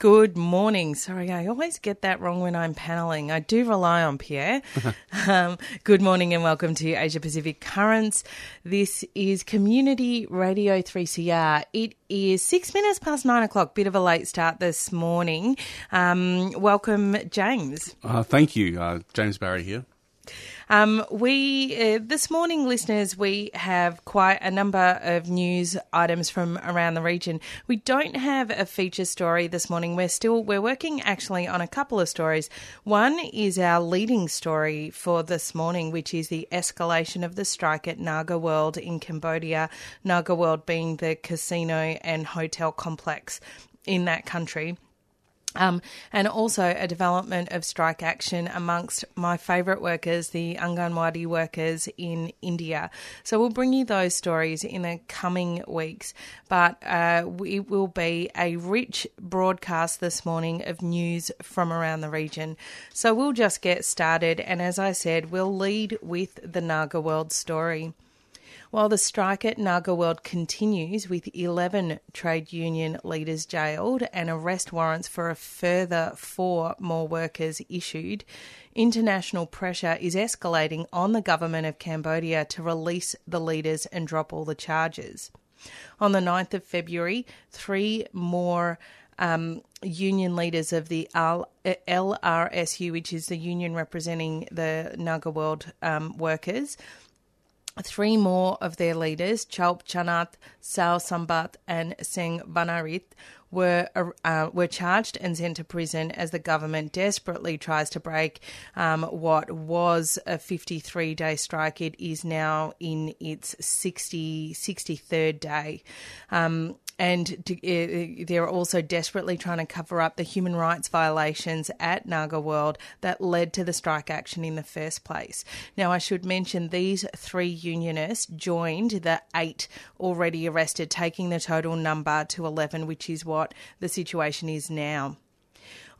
Good morning. Sorry, I always get that wrong when I'm paneling. I do rely on Pierre. um, good morning and welcome to Asia Pacific Currents. This is Community Radio 3CR. It is six minutes past nine o'clock. Bit of a late start this morning. Um, welcome, James. Uh, thank you. Uh, James Barry here. Um, we uh, this morning, listeners, we have quite a number of news items from around the region. We don't have a feature story this morning. We're still we're working actually on a couple of stories. One is our leading story for this morning, which is the escalation of the strike at Naga World in Cambodia. Naga World being the casino and hotel complex in that country. Um, and also a development of strike action amongst my favourite workers, the Anganwadi workers in India. So we'll bring you those stories in the coming weeks, but uh, it will be a rich broadcast this morning of news from around the region. So we'll just get started, and as I said, we'll lead with the Naga World story. While the strike at Naga World continues, with 11 trade union leaders jailed and arrest warrants for a further four more workers issued, international pressure is escalating on the government of Cambodia to release the leaders and drop all the charges. On the 9th of February, three more um, union leaders of the LRSU, which is the union representing the Naga World um, workers, Three more of their leaders, Chaup Chanat, Sao Sambat, and Seng Banarit, were uh, were charged and sent to prison as the government desperately tries to break um, what was a 53 day strike. It is now in its 60, 63rd day. Um, and to, uh, they're also desperately trying to cover up the human rights violations at Naga World that led to the strike action in the first place. Now, I should mention these three unionists joined the eight already arrested, taking the total number to 11, which is what the situation is now.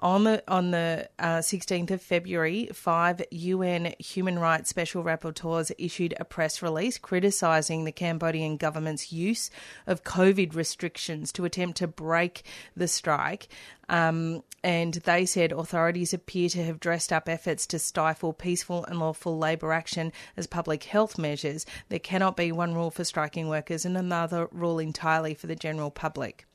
On the on the uh, 16th of February, five UN human rights special rapporteurs issued a press release criticising the Cambodian government's use of COVID restrictions to attempt to break the strike. Um, and they said authorities appear to have dressed up efforts to stifle peaceful and lawful labour action as public health measures. There cannot be one rule for striking workers and another rule entirely for the general public.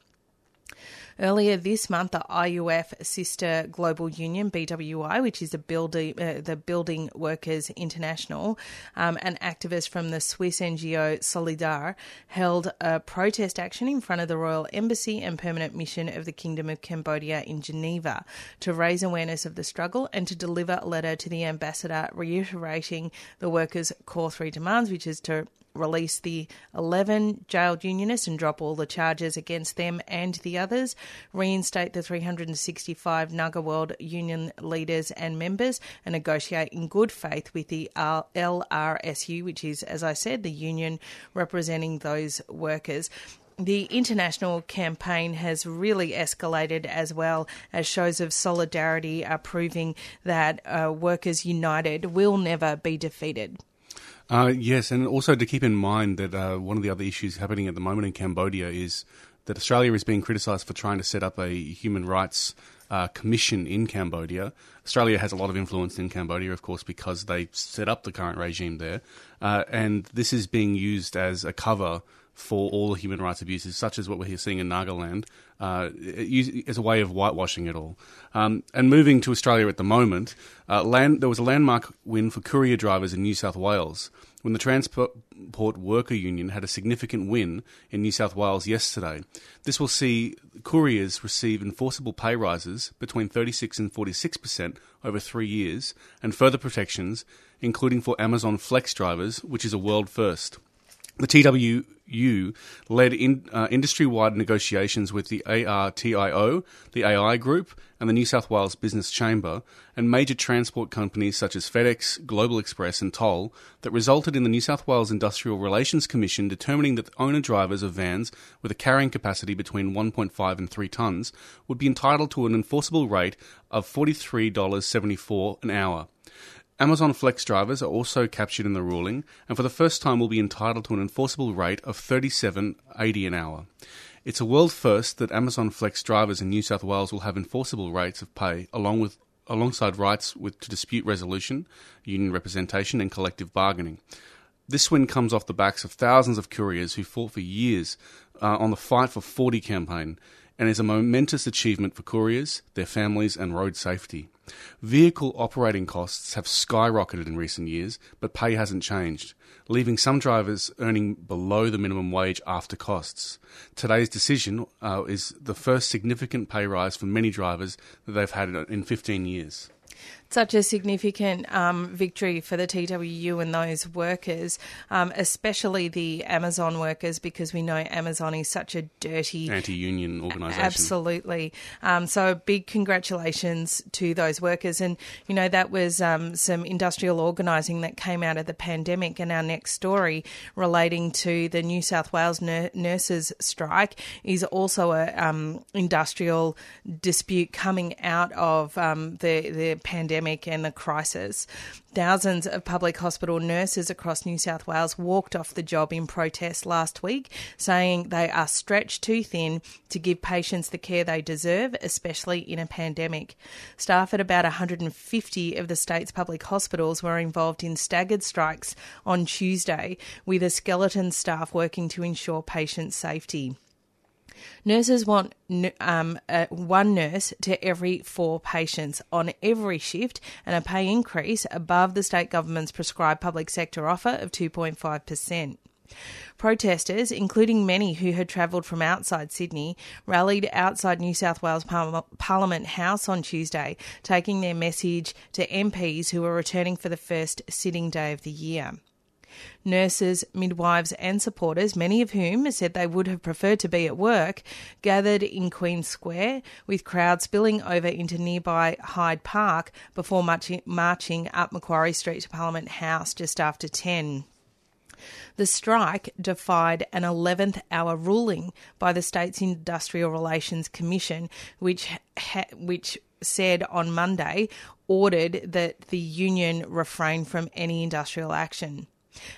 Earlier this month, the IUF sister global union BWI, which is the building uh, the Building Workers International, um, and activists from the Swiss NGO Solidar held a protest action in front of the Royal Embassy and Permanent Mission of the Kingdom of Cambodia in Geneva to raise awareness of the struggle and to deliver a letter to the ambassador reiterating the workers' core three demands, which is to release the 11 jailed unionists and drop all the charges against them and the others, reinstate the 365 Naga World union leaders and members, and negotiate in good faith with the LRSU, which is, as I said, the union representing those workers the international campaign has really escalated as well as shows of solidarity are proving that uh, Workers United will never be defeated. Uh, yes, and also to keep in mind that uh, one of the other issues happening at the moment in Cambodia is that Australia is being criticised for trying to set up a human rights uh, commission in Cambodia. Australia has a lot of influence in Cambodia, of course, because they set up the current regime there. Uh, and this is being used as a cover for all the human rights abuses, such as what we're seeing in Naga World, uh, as a way of whitewashing it all. Um, and moving to Australia at the moment, uh, land, there was a landmark win for courier drivers in New South Wales when the Transport Worker Union had a significant win in New South Wales yesterday. This will see couriers receive enforceable pay rises between 36 and 46% over three years, and further protections, including for Amazon Flex drivers, which is a world first. The TW led in, uh, industry wide negotiations with the ARTIO, the AI Group, and the New South Wales Business Chamber, and major transport companies such as FedEx, Global Express, and Toll, that resulted in the New South Wales Industrial Relations Commission determining that owner drivers of vans with a carrying capacity between 1.5 and 3 tonnes would be entitled to an enforceable rate of $43.74 an hour. Amazon Flex drivers are also captured in the ruling, and for the first time will be entitled to an enforceable rate of 37.80 an hour. It's a world first that Amazon Flex drivers in New South Wales will have enforceable rates of pay along with alongside rights with to dispute resolution, union representation and collective bargaining. This win comes off the backs of thousands of couriers who fought for years uh, on the Fight for 40 campaign and is a momentous achievement for couriers, their families, and road safety. Vehicle operating costs have skyrocketed in recent years, but pay hasn't changed, leaving some drivers earning below the minimum wage after costs. Today's decision uh, is the first significant pay rise for many drivers that they've had in 15 years such a significant um, victory for the TWU and those workers, um, especially the Amazon workers, because we know Amazon is such a dirty anti-union organisation. Absolutely. Um, so big congratulations to those workers, and you know that was um, some industrial organising that came out of the pandemic. And our next story relating to the New South Wales nur- nurses strike is also a um, industrial dispute coming out of um, the the pandemic pandemic and the crisis, thousands of public hospital nurses across New South Wales walked off the job in protest last week, saying they are stretched too thin to give patients the care they deserve, especially in a pandemic. Staff at about 150 of the state's public hospitals were involved in staggered strikes on Tuesday, with a skeleton staff working to ensure patient safety. Nurses want um, uh, one nurse to every four patients on every shift and a pay increase above the state government's prescribed public sector offer of 2.5%. Protesters, including many who had travelled from outside Sydney, rallied outside New South Wales Parliament House on Tuesday, taking their message to MPs who were returning for the first sitting day of the year. Nurses, midwives, and supporters, many of whom said they would have preferred to be at work, gathered in Queen Square, with crowds spilling over into nearby Hyde Park before marching up Macquarie Street to Parliament House just after 10. The strike defied an 11th hour ruling by the state's Industrial Relations Commission, which ha- which said on Monday ordered that the union refrain from any industrial action.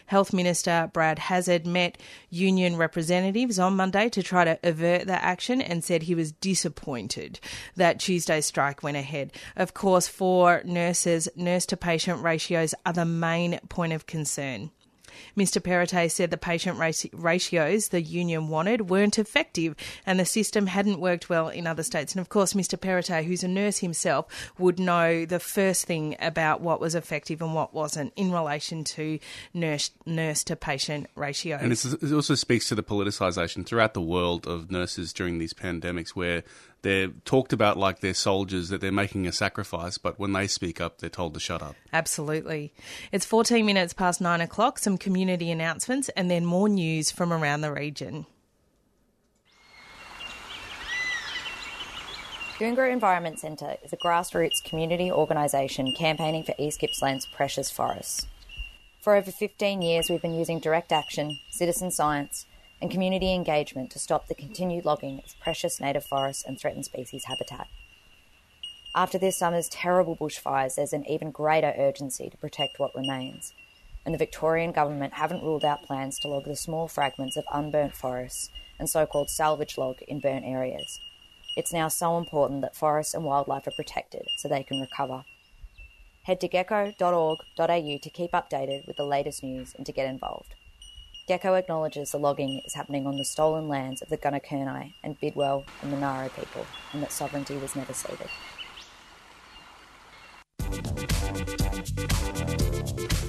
Health Minister Brad Hazzard met union representatives on Monday to try to avert the action and said he was disappointed that Tuesday's strike went ahead. Of course, for nurses, nurse to patient ratios are the main point of concern. Mr. Perrottet said the patient ratios the union wanted weren't effective and the system hadn't worked well in other states. And of course, Mr. Perrottet, who's a nurse himself, would know the first thing about what was effective and what wasn't in relation to nurse nurse to patient ratios. And it also speaks to the politicisation throughout the world of nurses during these pandemics, where they're talked about like they're soldiers, that they're making a sacrifice, but when they speak up, they're told to shut up. Absolutely. It's 14 minutes past nine o'clock, some community announcements, and then more news from around the region. Goongerah Environment Centre is a grassroots community organisation campaigning for East Gippsland's precious forests. For over 15 years, we've been using direct action, citizen science, and community engagement to stop the continued logging of precious native forests and threatened species habitat. After this summer's terrible bushfires, there's an even greater urgency to protect what remains, and the Victorian government haven't ruled out plans to log the small fragments of unburnt forests and so called salvage log in burnt areas. It's now so important that forests and wildlife are protected so they can recover. Head to geco.org.au to keep updated with the latest news and to get involved. GECO acknowledges the logging is happening on the stolen lands of the Gunaikurnai and Bidawal and Monaro people, and that sovereignty was never ceded.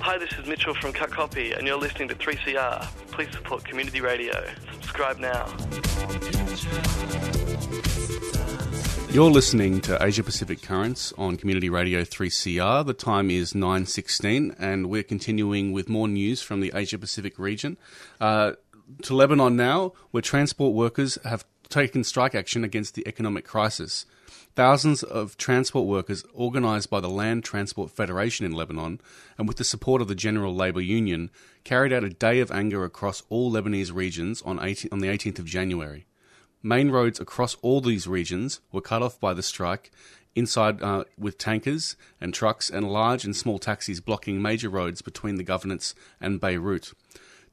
Hi, this is Mitchell from Cut Copy, and you're listening to 3CR. Please support community radio. Subscribe now. You're listening to Asia Pacific Currents on Community Radio 3CR. The time is 9.16 and we're continuing with more news from the Asia Pacific region. Uh, to Lebanon now, where transport workers have taken strike action against the economic crisis. Thousands of transport workers, organised by the Land Transport Federation in Lebanon and with the support of the General Labour Union, carried out a day of anger across all Lebanese regions on, 18, on the 18th of January. Main roads across all these regions were cut off by the strike, inside uh, with tankers and trucks and large and small taxis blocking major roads between the governorates and Beirut.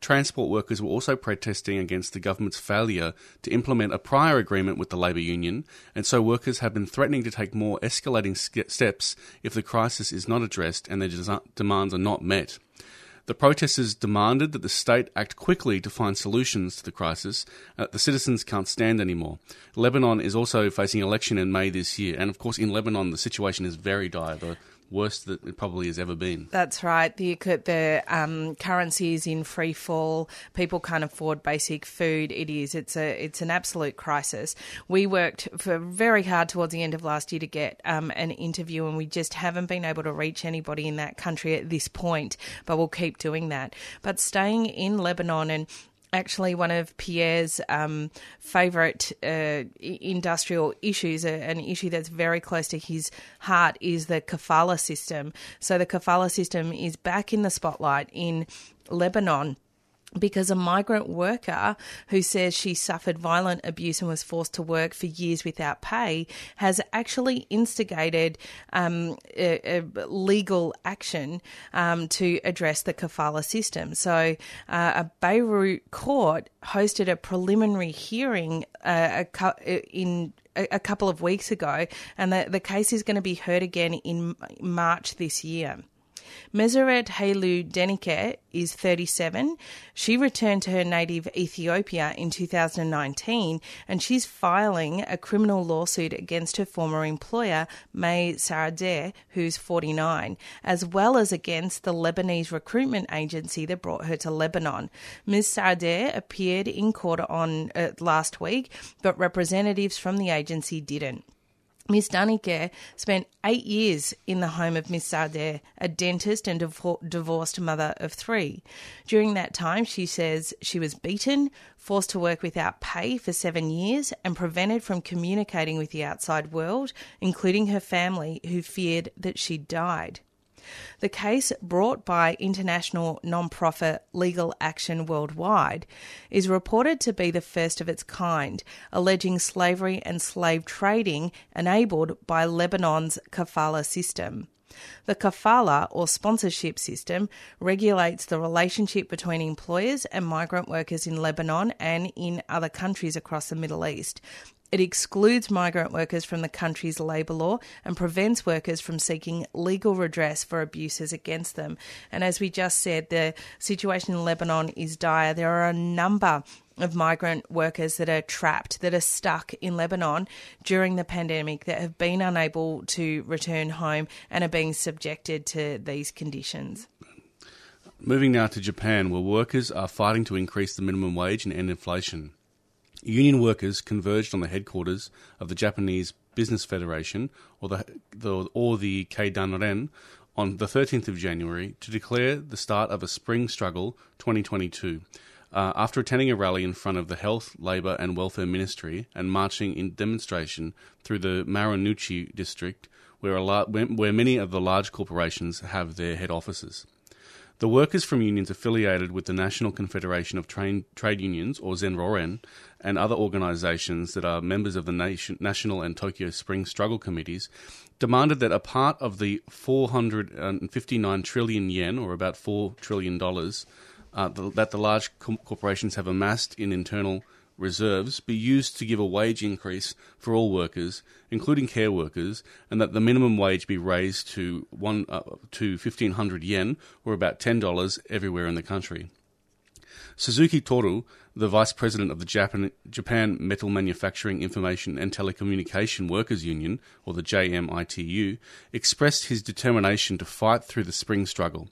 Transport workers were also protesting against the government's failure to implement a prior agreement with the labour union, and so workers have been threatening to take more escalating steps if the crisis is not addressed and their demands are not met. The protesters demanded that the state act quickly to find solutions to the crisis. Uh, the citizens can't stand anymore. Lebanon is also facing election in May this year, and of course, in Lebanon, the situation is very dire. The worst that it probably has ever been. That's right. The the um, currency is in free fall. People can't afford basic food. It is. It's a. It's an absolute crisis. We worked for very hard towards the end of last year to get um, an interview, and we just haven't been able to reach anybody in that country at this point. But we'll keep doing that. But staying in Lebanon and actually one of Pierre's um, favourite uh, industrial issues, an issue that's very close to his heart, is the kafala system. So the kafala system is back in the spotlight in Lebanon because a migrant worker who says she suffered violent abuse and was forced to work for years without pay has actually instigated um, a, a legal action um, to address the kafala system. So, uh, a Beirut court hosted a preliminary hearing uh, in a, couple of weeks ago, and the, the case is going to be heard again in March this year. Meseret Hailu Denike is 37. She returned to her native Ethiopia in 2019 and she's filing a criminal lawsuit against her former employer, May Saradeh, who's 49, as well as against the Lebanese recruitment agency that brought her to Lebanon. Ms. Saradeh appeared in court on uh, last week, but representatives from the agency didn't. Miss Danike spent eight years in the home of Miss Saradeh, a dentist and divorced mother of three. During that time, she says she was beaten, forced to work without pay for seven years, and prevented from communicating with the outside world, including her family, who feared that she'd died. The case, brought by international non-profit Legal Action Worldwide, is reported to be the first of its kind, alleging slavery and slave trading enabled by Lebanon's kafala system. The kafala or sponsorship system regulates the relationship between employers and migrant workers in Lebanon and in other countries across the Middle East. It excludes migrant workers from the country's labour law and prevents workers from seeking legal redress for abuses against them. And as we just said, the situation in Lebanon is dire. There are a number of migrant workers that are trapped, that are stuck in Lebanon during the pandemic, that have been unable to return home and are being subjected to these conditions. Moving now to Japan, where workers are fighting to increase the minimum wage and end inflation. Union workers converged on the headquarters of the Japanese Business Federation, or the, the or the Keidanren, on the 13th of January to declare the start of a spring struggle 2022. Uh, after attending a rally in front of the Health, Labour and Welfare Ministry and marching in demonstration through the Marunouchi district, where, where many of the large corporations have their head offices. The workers from unions affiliated with the National Confederation of Train, Trade Unions, or Zenroren, and other organisations that are members of the nation, National and Tokyo Spring Struggle Committees demanded that a part of the 459 trillion yen, or about $4 trillion, uh, that the large corporations have amassed in internal reserves be used to give a wage increase for all workers, including care workers, and that the minimum wage be raised to one uh, to fifteen hundred yen, or about ten dollars, everywhere in the country. Suzuki Toru, the vice president of the Japan, Japan Metal Manufacturing Information and Telecommunication Workers Union, or the JMITU, expressed his determination to fight through the spring struggle.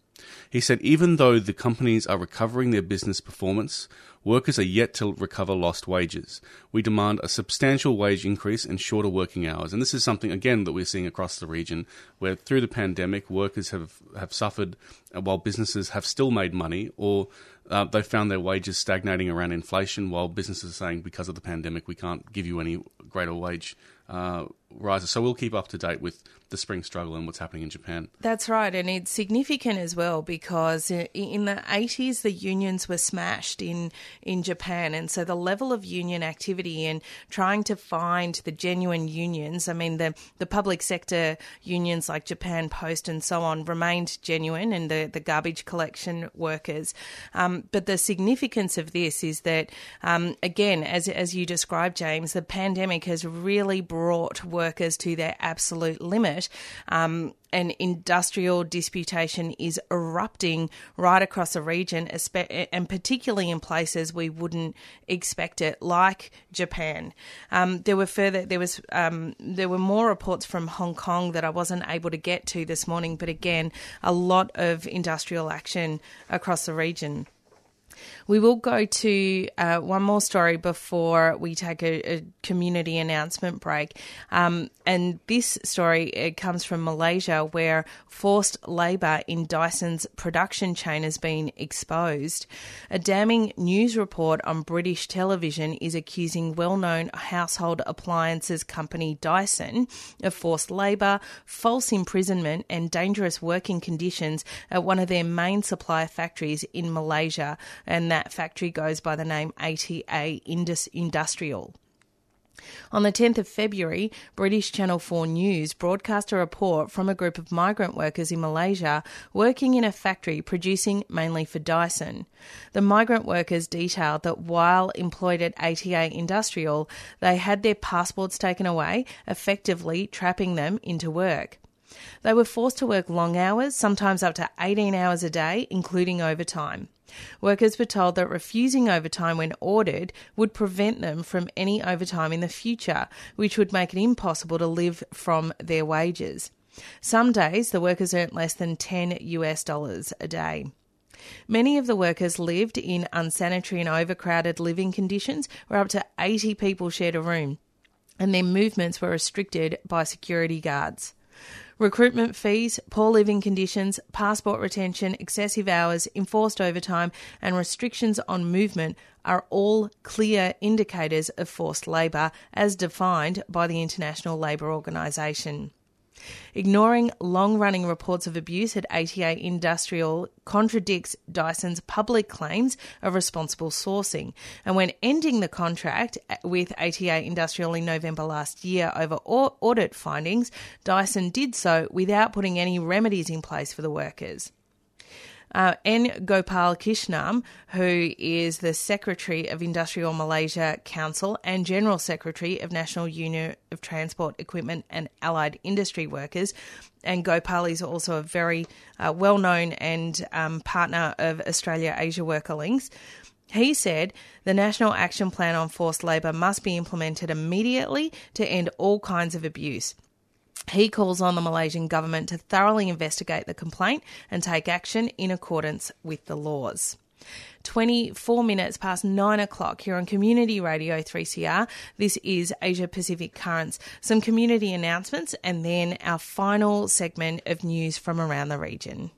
He said even though the companies are recovering their business performance, workers are yet to recover lost wages. We demand a substantial wage increase and shorter working hours. And this is something, again, that we're seeing across the region, where through the pandemic, workers have, have suffered uh, while businesses have still made money or uh, they found their wages stagnating around inflation, while businesses are saying because of the pandemic we can't give you any greater wage uh, rises. So we'll keep up to date with the spring struggle and what's happening in Japan. That's right, and it's significant as well because in the 80s the unions were smashed in in Japan, and so the level of union activity and trying to find the genuine unions. I mean, the the public sector unions like Japan Post and so on remained genuine, and the the garbage collection workers. Um, but the significance of this is that um, again, as as you described, James, the pandemic has really brought workers to their absolute limit. Um, and industrial disputation is erupting right across the region, and particularly in places we wouldn't expect it, like Japan. Um, there were further, there was, um, there were more reports from Hong Kong that I wasn't able to get to this morning, but again, a lot of industrial action across the region. We will go to uh, one more story before we take a, a community announcement break. Um, and this story comes from Malaysia, where forced labour in Dyson's production chain has been exposed. A damning news report on British television is accusing well known household appliances company Dyson of forced labour, false imprisonment, and dangerous working conditions at one of their main supplier factories in Malaysia and that factory goes by the name ATA Indus Industrial. On the 10th of February, British Channel 4 News broadcast a report from a group of migrant workers in Malaysia working in a factory producing mainly for Dyson. The migrant workers detailed that while employed at ATA Industrial, they had their passports taken away, effectively trapping them into work. They were forced to work long hours, sometimes up to 18 hours a day, including overtime. Workers were told that refusing overtime when ordered would prevent them from any overtime in the future, which would make it impossible to live from their wages. Some days the workers earned less than 10 US dollars a day. Many of the workers lived in unsanitary and overcrowded living conditions where up to 80 people shared a room, and their movements were restricted by security guards. Recruitment fees, poor living conditions, passport retention, excessive hours, enforced overtime, and restrictions on movement are all clear indicators of forced labour as defined by the International Labour Organisation. Ignoring long running reports of abuse at ATA Industrial contradicts Dyson's public claims of responsible sourcing. And when ending the contract with ATA Industrial in November last year over audit findings, Dyson did so without putting any remedies in place for the workers. Uh, N. Gopal Krishnam, who is the Secretary of IndustriALL Malaysia Council and General Secretary of National Union of Transport Equipment and Allied Industry Workers. And Gopal is also a very uh, well known and um, partner of Australia Asia Worker Links. He said the National Action Plan on Forced Labour must be implemented immediately to end all kinds of abuse. He calls on the Malaysian government to thoroughly investigate the complaint and take action in accordance with the laws. 24 minutes past 9 o'clock here on Community Radio 3CR. This is Asia Pacific Currents. Some community announcements and then our final segment of news from around the region.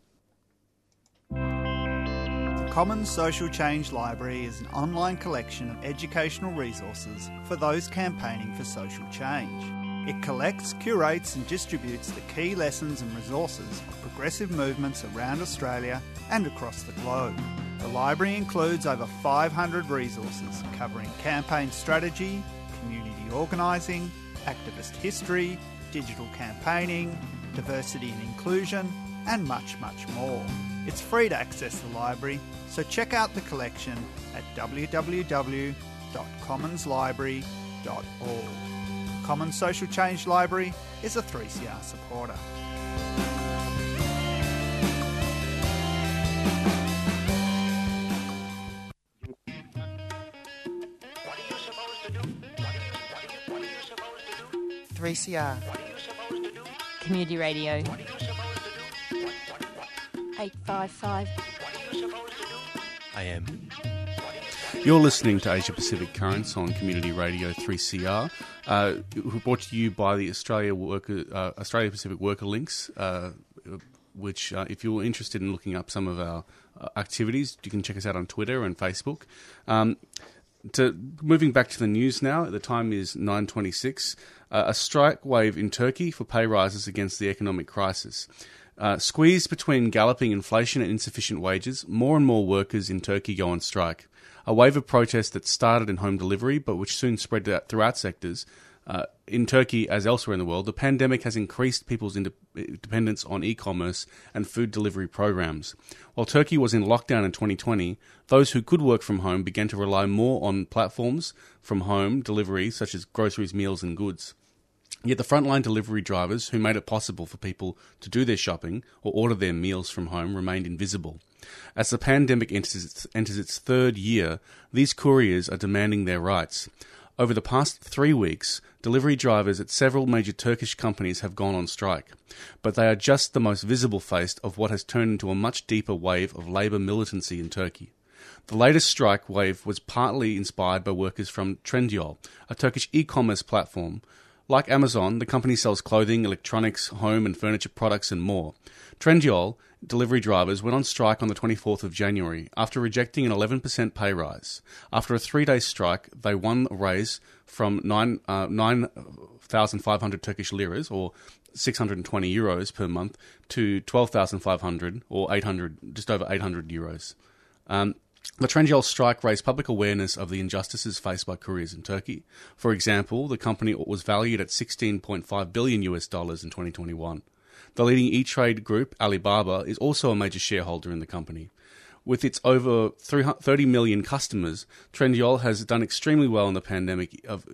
The Commons Social Change Library is an online collection of educational resources for those campaigning for social change. It collects, curates, and distributes the key lessons and resources of progressive movements around Australia and across the globe. The library includes over 500 resources covering campaign strategy, community organising, activist history, digital campaigning, diversity and inclusion, and much, much more. It's free to access the library, so check out the collection at www.commonslibrary.org. Commons Social Change Library is a 3CR supporter. Three CR Community Radio eight five five AM. You're listening to Asia Pacific Currents on Community Radio 3CR, uh, brought to you by the Australia Worker, uh, Australia Pacific Worker Links, uh, which, uh, if you're interested in looking up some of our uh, activities. You can check us out on Twitter and Facebook. Um, to moving back to the news now. The time is nine twenty six. Uh, a strike wave in Turkey for pay rises against the economic crisis. Uh, squeezed between galloping inflation and insufficient wages, more and more workers in Turkey go on strike. A wave of protest that started in home delivery, but which soon spread throughout sectors, uh, in Turkey, as elsewhere in the world, the pandemic has increased people's ind- dependence on e commerce and food delivery programs. While Turkey was in lockdown in 2020, those who could work from home began to rely more on platforms from home delivery, such as groceries, meals, and goods. Yet the frontline delivery drivers who made it possible for people to do their shopping or order their meals from home remained invisible. As the pandemic enters its, enters its third year, these couriers are demanding their rights. Over the past three weeks, delivery drivers at several major Turkish companies have gone on strike, but they are just the most visible face of what has turned into a much deeper wave of labour militancy in Turkey. The latest strike wave was partly inspired by workers from Trendyol, a Turkish e commerce platform. Like Amazon, the company sells clothing, electronics, home and furniture products, and more. Trendyol delivery drivers went on strike on the 24th of January after rejecting an 11% pay rise. After a three day strike, they won a raise from 9, uh, 9,500 Turkish liras, or 620 euros per month, to 12,500, or 800, just over 800 euros. Um, the Trendyol strike raised public awareness of the injustices faced by couriers in Turkey. For example, the company was valued at 16.5 billion US dollars in 2021. The leading e-trade group, Alibaba, is also a major shareholder in the company. With its over 30 million customers, Trendyol has done extremely well in the pandemic of,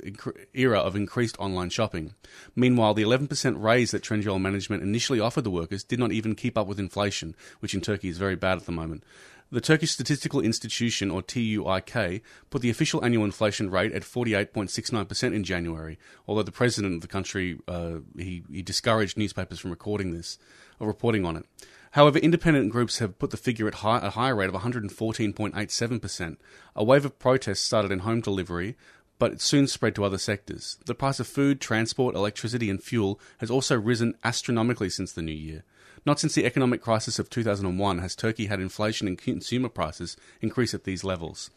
era of increased online shopping. Meanwhile, the 11% raise that Trendyol management initially offered the workers did not even keep up with inflation, which in Turkey is very bad at the moment. The Turkish Statistical Institution, or TUIK, put the official annual inflation rate at 48.69% in January, although the president of the country uh, he, he discouraged newspapers from recording this or reporting on it. However, independent groups have put the figure at high, a higher rate of 114.87%. A wave of protests started in home delivery, but it soon spread to other sectors. The price of food, transport, electricity, and fuel has also risen astronomically since the new year. Not since the economic crisis of 2001 has Turkey had inflation and consumer prices increase at these levels.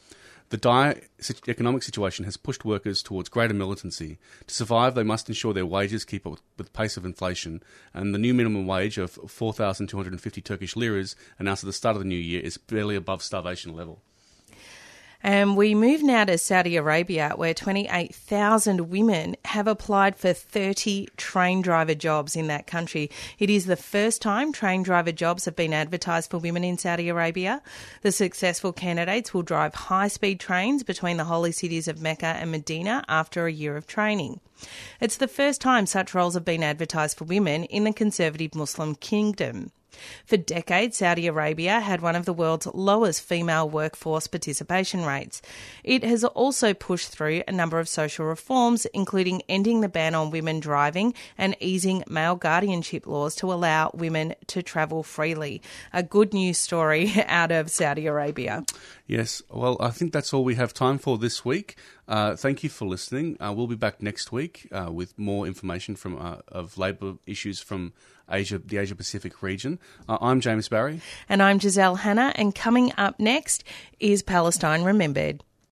The dire economic situation has pushed workers towards greater militancy. To survive, they must ensure their wages keep up with the pace of inflation, and the new minimum wage of 4,250 Turkish liras announced at the start of the new year is barely above starvation level. And we move now to Saudi Arabia, where 28,000 women have applied for 30 train driver jobs in that country. It is the first time train driver jobs have been advertised for women in Saudi Arabia. The successful candidates will drive high speed trains between the holy cities of Mecca and Medina after a year of training. It's the first time such roles have been advertised for women in the conservative Muslim kingdom. For decades, Saudi Arabia had one of the world's lowest female workforce participation rates. It has also pushed through a number of social reforms, including ending the ban on women driving and easing male guardianship laws to allow women to travel freely. A good news story out of Saudi Arabia. Yes, well, I think that's all we have time for this week. Uh, thank you for listening. Uh, we'll be back next week uh, with more information from uh, of labour issues from Asia, the Asia Pacific region. Uh, I'm James Barry, and I'm Giselle Hanna. And coming up next is Palestine Remembered.